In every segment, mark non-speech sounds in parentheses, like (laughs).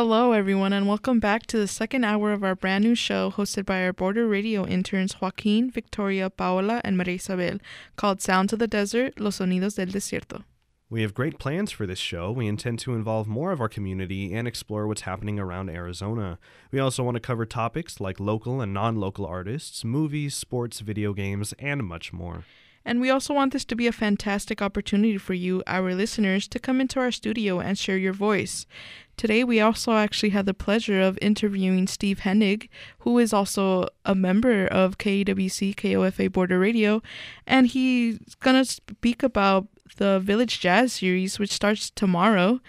Hello, everyone, and welcome back to the second hour of our brand new show hosted by our border radio interns Joaquin, Victoria, Paola, and Maria Isabel called Sounds of the Desert Los Sonidos del Desierto. We have great plans for this show. We intend to involve more of our community and explore what's happening around Arizona. We also want to cover topics like local and non local artists, movies, sports, video games, and much more. And we also want this to be a fantastic opportunity for you, our listeners, to come into our studio and share your voice. Today, we also actually had the pleasure of interviewing Steve Hennig, who is also a member of KAWC KOFA Border Radio, and he's going to speak about the Village Jazz series, which starts tomorrow.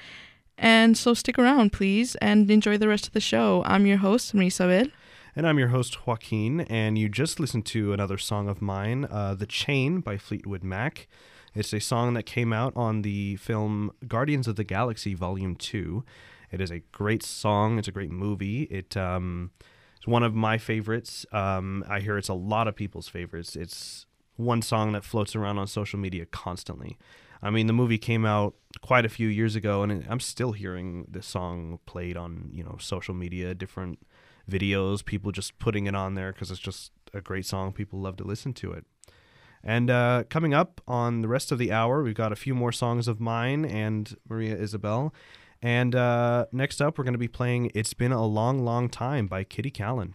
And so stick around, please, and enjoy the rest of the show. I'm your host, Marisabel. And I'm your host, Joaquin, and you just listened to another song of mine, uh, The Chain by Fleetwood Mac. It's a song that came out on the film Guardians of the Galaxy Volume 2. It is a great song, it's a great movie. It um, it's one of my favorites. Um, I hear it's a lot of people's favorites. It's one song that floats around on social media constantly. I mean, the movie came out quite a few years ago, and I'm still hearing this song played on you know social media, different videos, people just putting it on there because it's just a great song. People love to listen to it. And uh, coming up on the rest of the hour, we've got a few more songs of mine and Maria Isabel. And uh, next up, we're going to be playing It's Been a Long, Long Time by Kitty Kallen.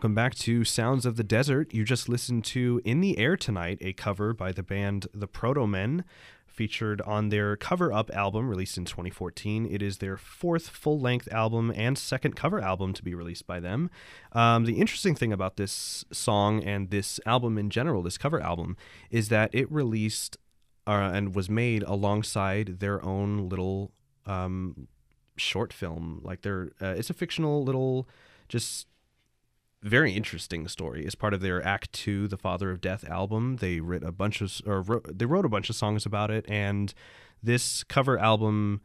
Welcome back to Sounds of the Desert. You just listened to In the Air Tonight, a cover by the band The Protomen, featured on their Cover Up album released in 2014. It is their fourth full length album and second cover album to be released by them. Um, the interesting thing about this song and this album in general, this cover album, is that it released uh, and was made alongside their own little um, short film. Like they're, uh, it's a fictional little, just very interesting story. As part of their Act Two, the Father of Death album, they wrote a bunch of or wrote, they wrote a bunch of songs about it, and this cover album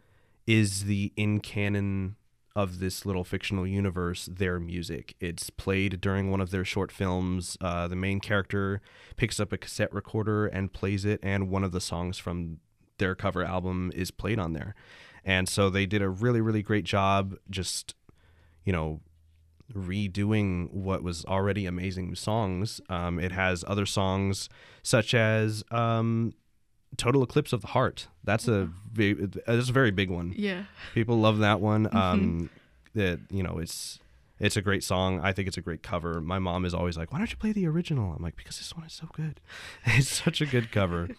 is the in canon of this little fictional universe their music. It's played during one of their short films. Uh, the main character picks up a cassette recorder and plays it, and one of the songs from their cover album is played on there. And so they did a really, really great job just, you know, redoing what was already amazing songs. Um, it has other songs such as um, "Total Eclipse of the Heart." That's a that's a very big one. Yeah. People love that one. (laughs) Um, that you know, it's it's a great song. I think it's a great cover. My mom is always like, "Why don't you play the original?" I'm like, "Because this one is so good. (laughs) it's such a good cover." (laughs)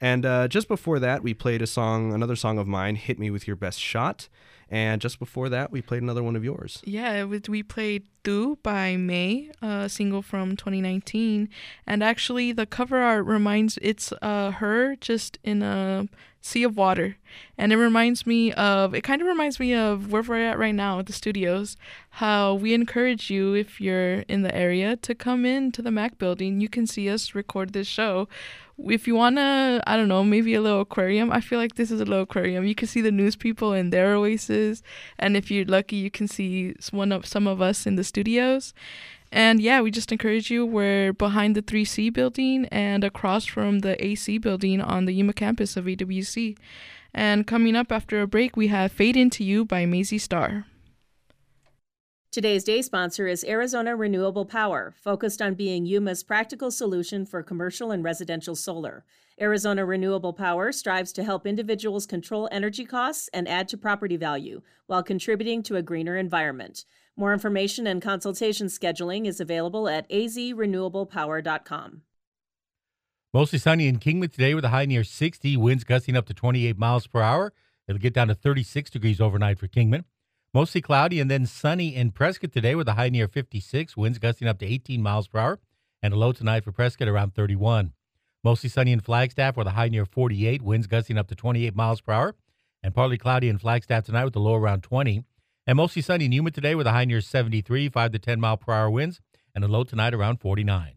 And uh, just before that, we played a song, another song of mine, "Hit Me with Your Best Shot." And just before that, we played another one of yours. Yeah, we played Do by May, a single from 2019, and actually the cover art reminds it's uh her just in a sea of water, and it reminds me of it kind of reminds me of where we're at right now at the studios. How we encourage you if you're in the area to come in to the Mac building. You can see us record this show. If you wanna, I don't know, maybe a little aquarium. I feel like this is a little aquarium. You can see the news people in their oasis, and if you're lucky, you can see one of some of us in the studios. And yeah, we just encourage you. We're behind the 3C building and across from the AC building on the Yuma campus of AWC. And coming up after a break, we have Fade Into You by Mazzy Star. Today's day sponsor is Arizona Renewable Power, focused on being Yuma's practical solution for commercial and residential solar. Arizona Renewable Power strives to help individuals control energy costs and add to property value while contributing to a greener environment. More information and consultation scheduling is available at azrenewablepower.com. Mostly sunny in Kingman today with a high near 60, winds gusting up to 28 miles per hour. It'll get down to 36 degrees overnight for Kingman. Mostly cloudy and then sunny in Prescott today with a high near 56, winds gusting up to 18 miles per hour, and a low tonight for Prescott around 31. Mostly sunny in Flagstaff with a high near 48, winds gusting up to 28 miles per hour, and partly cloudy in Flagstaff tonight with a low around 20. And mostly sunny in Yuma today with a high near 73, 5 to 10 mile per hour winds, and a low tonight around 49.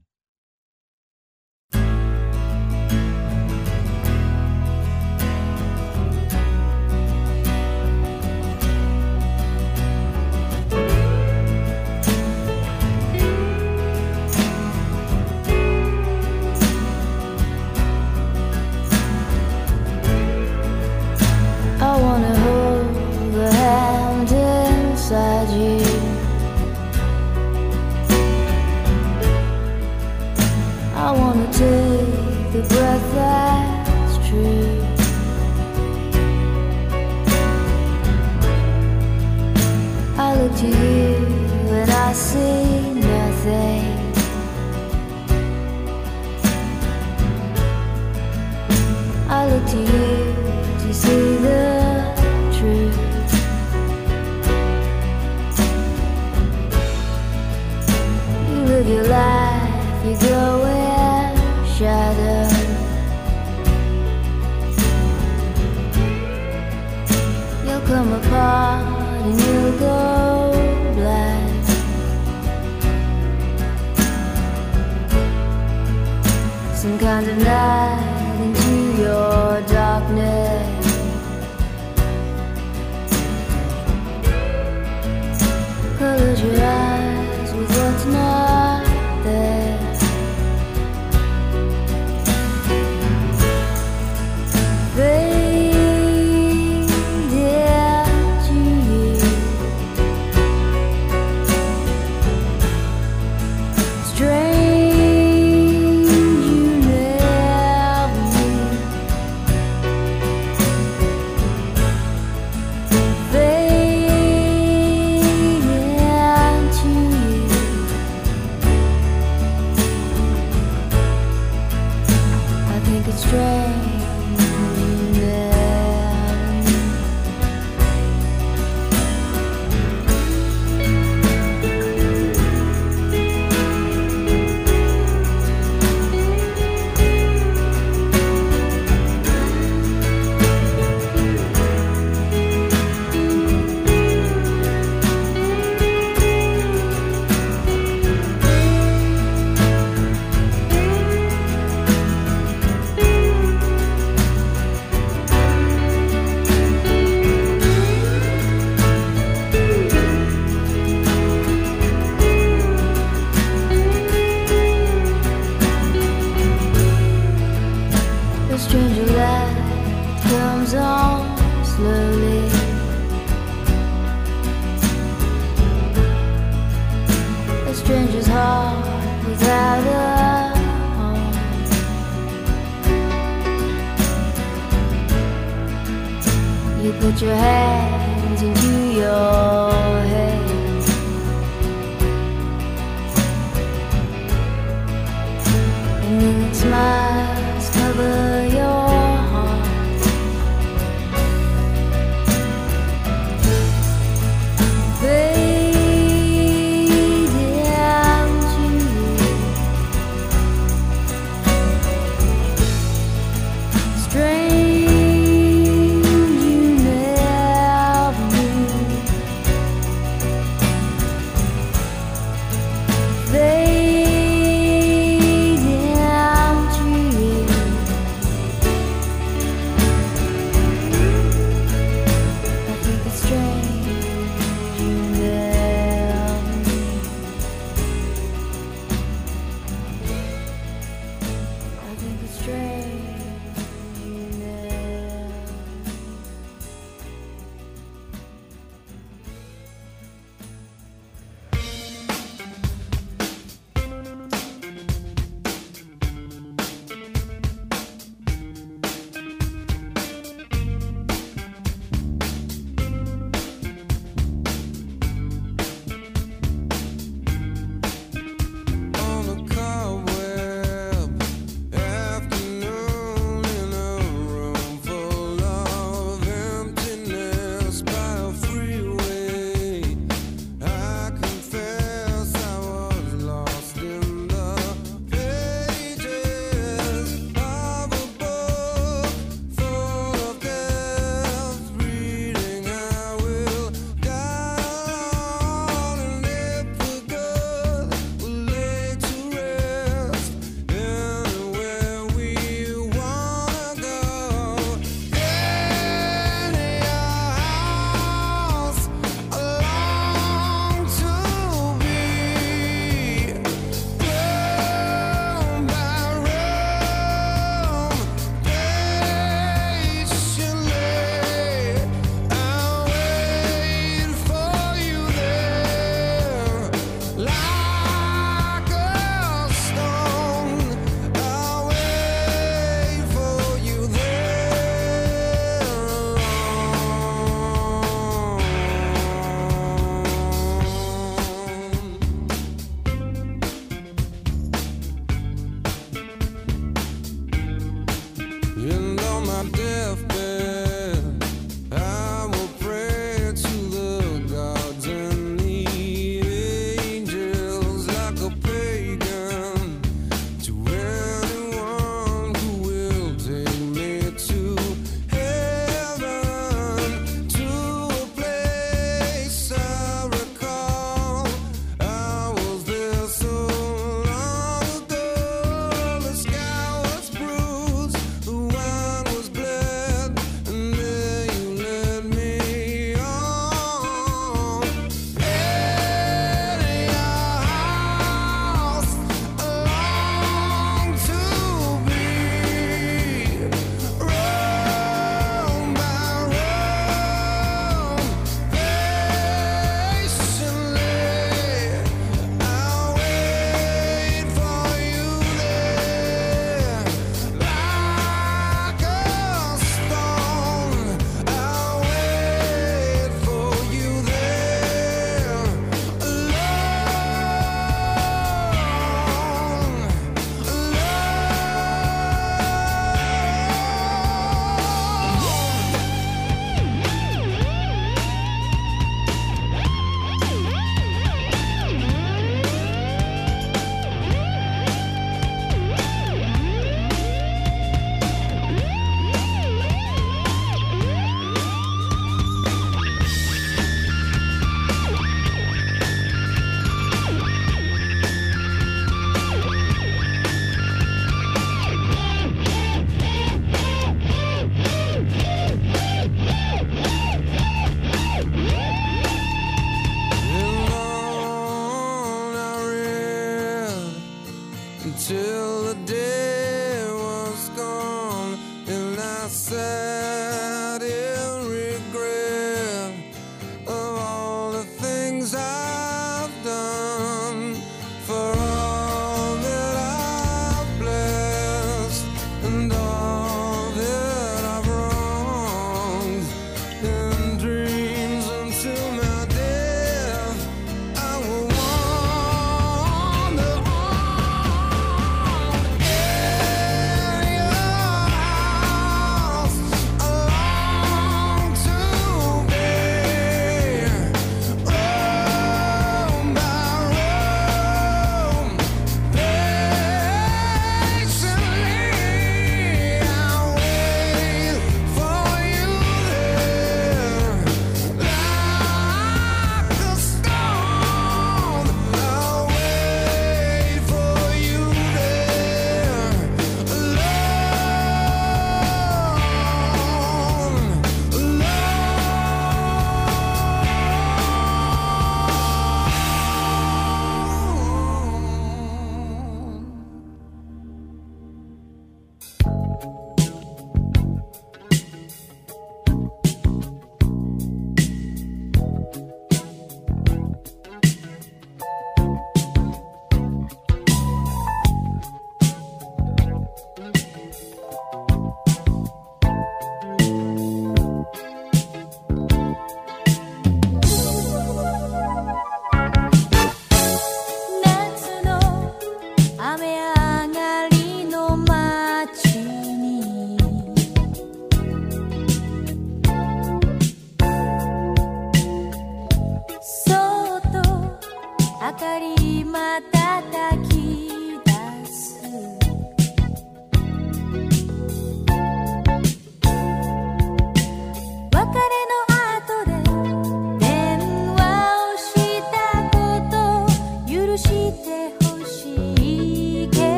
To you and I see Some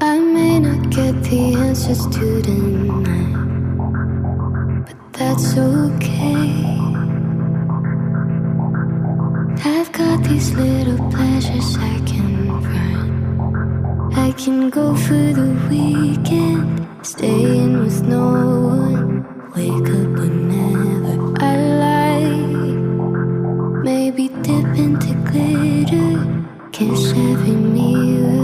I may not get the answers to tonight, but that's okay. I've got these little pleasures I can find. I can go for the weekend, staying with no one, wake up at. Cause every meal.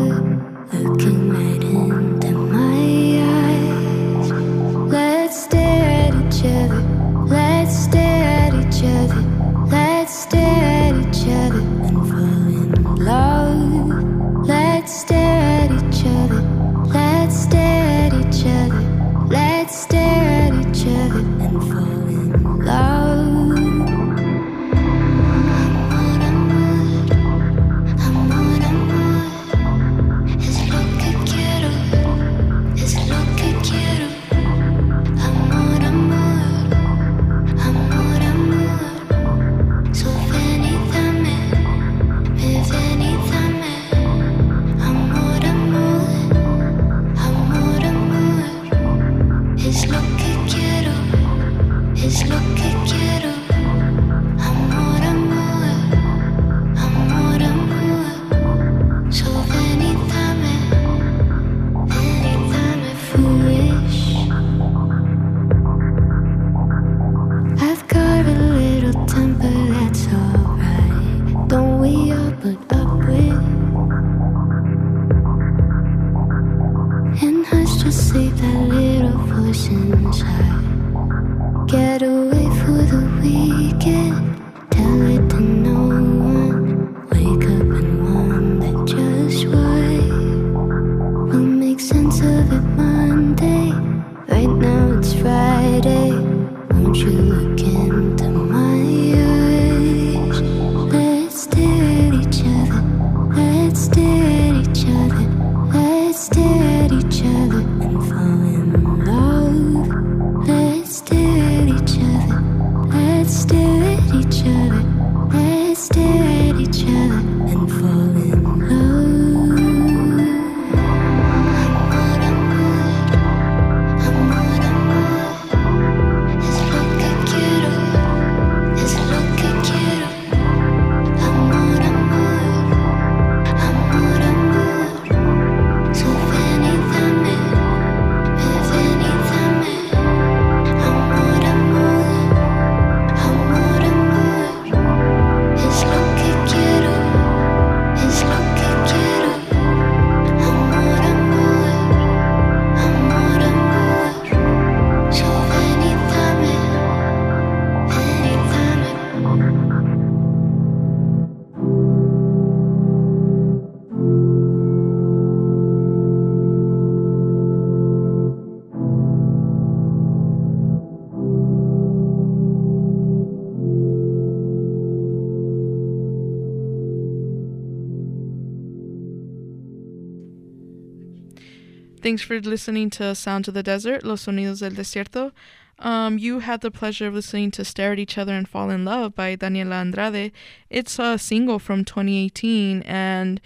Thanks for listening to Sounds of the Desert, Los Sonidos del Desierto. Um, you had the pleasure of listening to Stare at Each Other and Fall in Love by Daniela Andrade. It's a single from 2018 and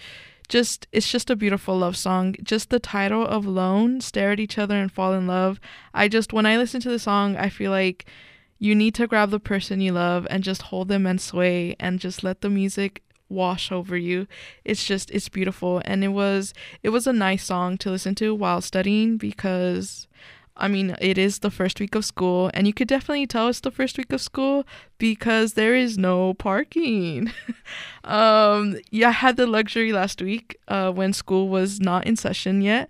just it's just a beautiful love song. Just the title of Lone, Stare at Each Other and Fall in Love. I just when I listen to the song, I feel like you need to grab the person you love and just hold them and sway and just let the music wash over you. It's just it's beautiful and it was it was a nice song to listen to while studying because I mean, it is the first week of school, and you could definitely tell it's the first week of school because there is no parking. (laughs) um, yeah, I had the luxury last week uh, when school was not in session yet.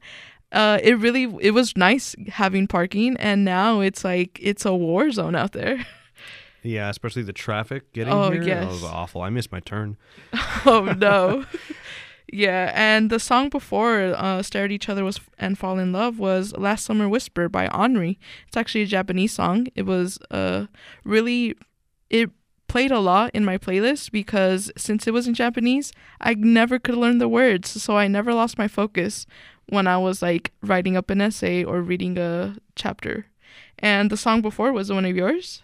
Uh, it really it was nice having parking, and now it's like it's a war zone out there. (laughs) Yeah, especially the traffic getting Oh, here. yes. That was awful. I missed my turn. (laughs) oh no. (laughs) Yeah, and the song before uh, "Stare at Each Other" was and "Fall in Love" was "Last Summer Whisper" by Anri. It's actually a Japanese song. It was uh really it played a lot in my playlist because since it was in Japanese, I never could learn the words, so I never lost my focus when I was like writing up an essay or reading a chapter. And the song before was one of yours.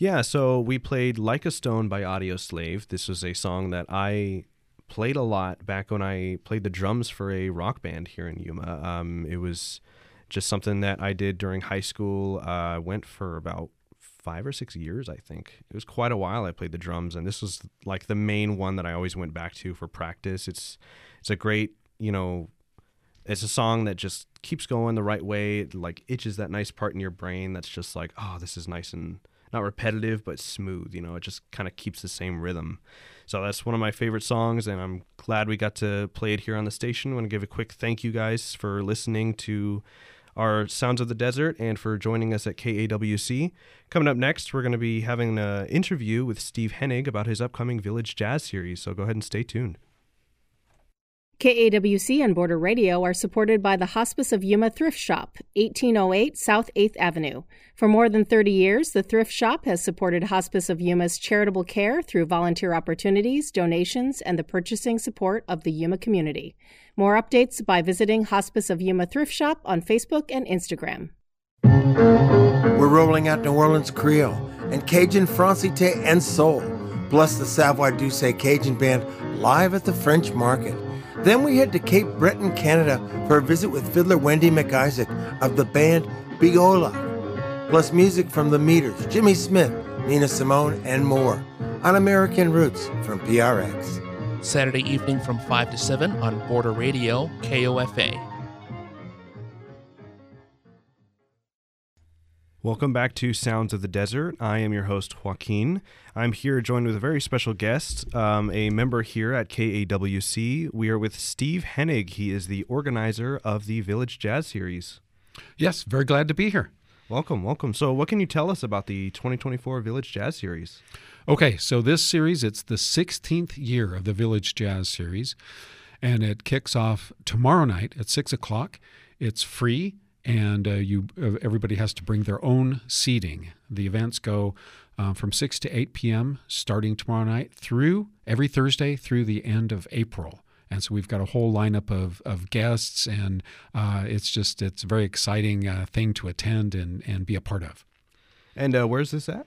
Yeah, so we played Like a Stone by Audioslave. This was a song that I played a lot back when I played the drums for a rock band here in Yuma. Um, it was just something that I did during high school. Uh, I went for about five or six years, I think. It was quite a while I played the drums, and this was like the main one that I always went back to for practice. It's it's a great, you know, it's a song that just keeps going the right way. It like itches that nice part in your brain that's just like, oh, this is nice and not repetitive but smooth. You know, it just kind of keeps the same rhythm. So that's one of my favorite songs, and I'm glad we got to play it here on the station. I want to give a quick thank you guys for listening to our Sounds of the Desert and for joining us at KAWC. Coming up next, we're going to be having an interview with Steve Hennig about his upcoming Village Jazz series. So go ahead and stay tuned. KAWC and Border Radio are supported by the Hospice of Yuma Thrift Shop, 1808 South 8th Avenue. For more than 30 years, the Thrift Shop has supported Hospice of Yuma's charitable care through volunteer opportunities, donations, and the purchasing support of the Yuma community. More updates by visiting Hospice of Yuma Thrift Shop on Facebook and Instagram. We're rolling out New Orleans Creole and Cajun Francité and Soul, plus the Savoy Doucet Cajun Band live at the French Market. Then we head to Cape Breton, Canada for a visit with fiddler Wendy MacIsaac of the band Big Bigola. Plus music from the Meters, Jimmy Smith, Nina Simone, and more on American Roots from PRX. Saturday evening from 5 to 7 on Border Radio, KOFA. Welcome back to Sounds of the Desert. I am your host, Joaquin. I'm here joined with a very special guest, um, a member here at KAWC. We are with Steve Hennig. He is the organizer of the Village Jazz Series. Yes, very glad to be here. Welcome, welcome. So, what can you tell us about the 2024 Village Jazz Series? Okay, so this series, it's the 16th year of the Village Jazz Series, and it kicks off tomorrow night at 6 o'clock. It's free, and uh, you uh, everybody has to bring their own seating. The events go uh, from 6 to 8 p.m. starting tomorrow night through every Thursday through the end of April. And so we've got a whole lineup of, of guests, and uh, it's just it's a very exciting uh, thing to attend and, and be a part of. And uh, where's this at?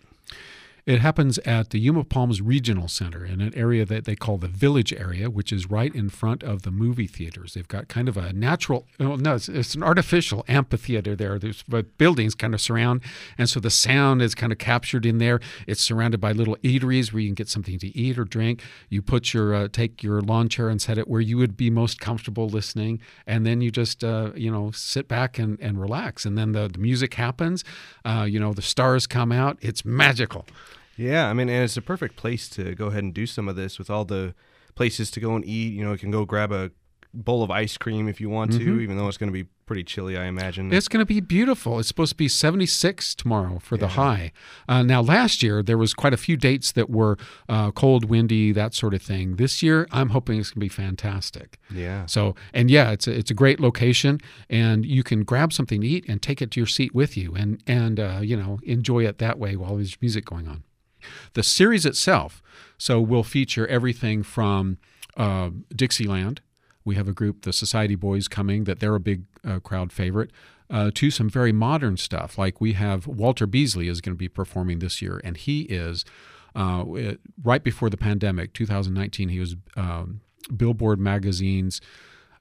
It happens at the Yuma Palms Regional Center in an area that they call the Village area, which is right in front of the movie theaters. They've got kind of a natural, well, no, it's, it's an artificial amphitheater there. There's but buildings kind of surround, and so the sound is kind of captured in there. It's surrounded by little eateries where you can get something to eat or drink. You put your uh, take your lawn chair and set it where you would be most comfortable listening, and then you just uh, you know sit back and, and relax. And then the, the music happens. Uh, you know the stars come out. It's magical. Yeah, I mean, and it's a perfect place to go ahead and do some of this with all the places to go and eat. You know, you can go grab a bowl of ice cream if you want to, Mhm. even though it's going to be pretty chilly, I imagine. It's going to be beautiful. It's supposed to be 76 tomorrow for the high. Uh, now, last year, there was quite a few dates that were uh, cold, windy, that sort of thing. This year, I'm hoping it's going to be fantastic. Yeah. So, and yeah, it's a, it's a great location, and you can grab something to eat and take it to your seat with you, and and uh, you know enjoy it that way while there's music going on. The series itself, so we'll feature everything from uh, Dixieland, We have a group, the Society Boys, coming that they're a big uh, crowd favorite. Uh, to some very modern stuff, like we have Walter Beasley is going to be performing this year, and he is uh, right before the pandemic, 2019. He was um, Billboard magazine's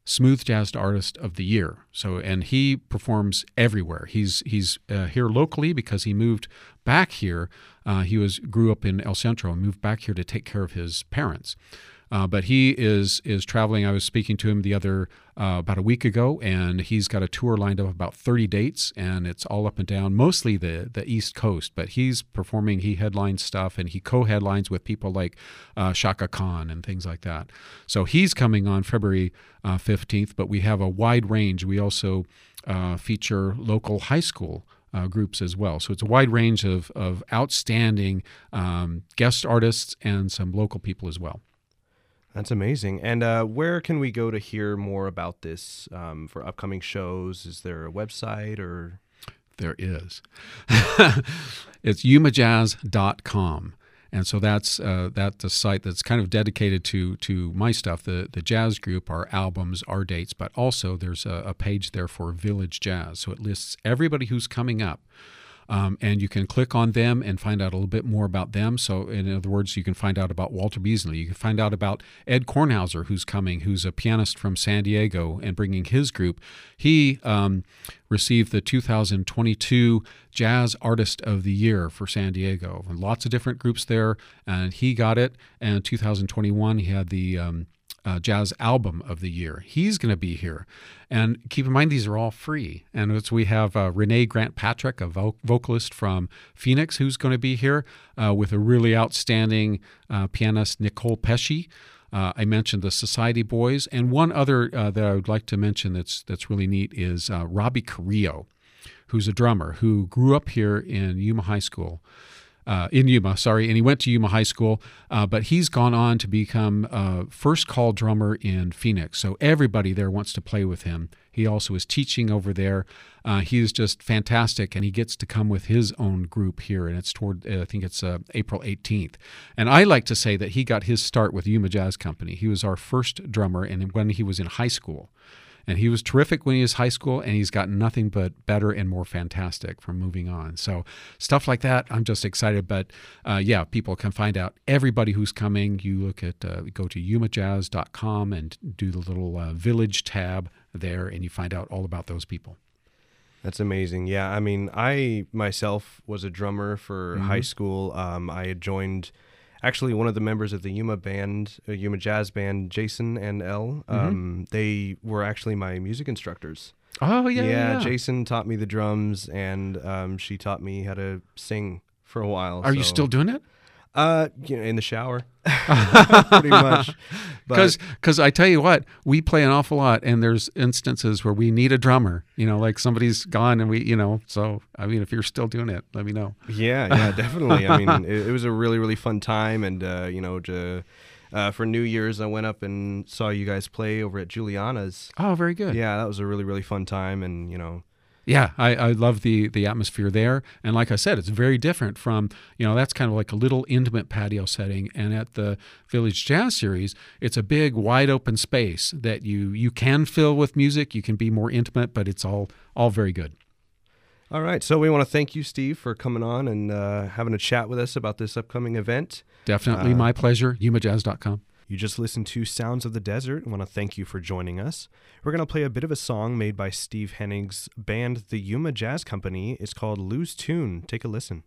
smooth jazz artist of the year. So and he performs everywhere. He's he's uh, here locally because he moved back here. Uh, he was grew up in El Centro and moved back here to take care of his parents. Uh, but he is is traveling. I was speaking to him the other uh, about a week ago, and he's got a tour lined up about 30 dates, and it's all up and down, mostly the the East Coast. But he's performing. He headlines stuff, and he co-headlines with people like uh, Chaka Khan and things like that. So he's coming on February uh, 15th. But we have a wide range. We also uh, feature local high school uh, groups as well. So it's a wide range of, of outstanding um, guest artists and some local people as well. That's amazing. And uh, where can we go to hear more about this um, for upcoming shows? Is there a website or? There is. (laughs) it's yumajazz.com. And so that's uh, that's site that's kind of dedicated to to my stuff, the the jazz group, our albums, our dates, but also there's a, a page there for Village Jazz. So it lists everybody who's coming up. Um, and you can click on them and find out a little bit more about them. So, in other words, you can find out about Walter Beasley. You can find out about Ed Kornhauser, who's coming, who's a pianist from San Diego and bringing his group. He um, received the 2022 Jazz Artist of the Year for San Diego. And lots of different groups there, and he got it. And 2021, he had the um, uh, Jazz Album of the Year. He's going to be here. And keep in mind, these are all free. And it's, we have uh, Renee Grant Patrick, a vo- vocalist from Phoenix, who's going to be here uh, with a really outstanding uh, pianist, Nicole Pesce. Uh, I mentioned the Society Boys, and one other uh, that I would like to mention that's that's really neat is Robbie Carrillo, who's a drummer who grew up here in Yuma High School uh, in Yuma, sorry, and he went to Yuma High School, uh, but he's gone on to become uh, first call drummer in Phoenix. So everybody there wants to play with him. He also is teaching over there. Uh, he is just fantastic, and he gets to come with his own group here, and it's toward uh, I think it's uh, April 18th. And I like to say that he got his start with Yuma Jazz Company. He was our first drummer, and when he was in high school. And he was terrific when he was high school, and he's gotten nothing but better and more fantastic from moving on. So, stuff like that, I'm just excited. But uh, yeah, people can find out everybody who's coming. You look at, uh, go to yumajazz.com and do the little uh, village tab there, and you find out all about those people. That's amazing. Yeah, I mean, I myself was a drummer for Mhm. high school. Um, I had joined actually one of the members of the Yuma band, uh, Yuma Jazz band, Jason and L. Mhm. Um, they were actually my music instructors. Oh, yeah, yeah, yeah. Jason taught me the drums, and um, she taught me how to sing for a while. Are you still doing it? Uh, you know, in the shower, (laughs) pretty much. Because Because I tell you what, we play an awful lot, and there's instances where we need a drummer. You know, like somebody's gone, and we, you know, so I mean, if you're still doing it, let me know. Yeah, yeah, (laughs) definitely. I mean, it, it was a really, really fun time, and uh, you know, to, uh, for New Year's, I went up and saw you guys play over at Juliana's. Oh, very good. Yeah, that was a really, really fun time, and you know, Yeah, I, I love the the atmosphere there, and like I said, it's very different from you know that's kind of like a little intimate patio setting, and at the Village Jazz Series, it's a big wide open space that you you can fill with music. You can be more intimate, but it's all all very good. all right. So we want to thank you, Steve, for coming on and uh, having a chat with us about this upcoming event. Definitely Uh, my pleasure. YumaJazz.com. You just listened to Sounds of the Desert. I want to thank you for joining us. We're going to play a bit of a song made by Steve Hennig's band, the Yuma Jazz Company. It's called Lose Tune. Take a listen.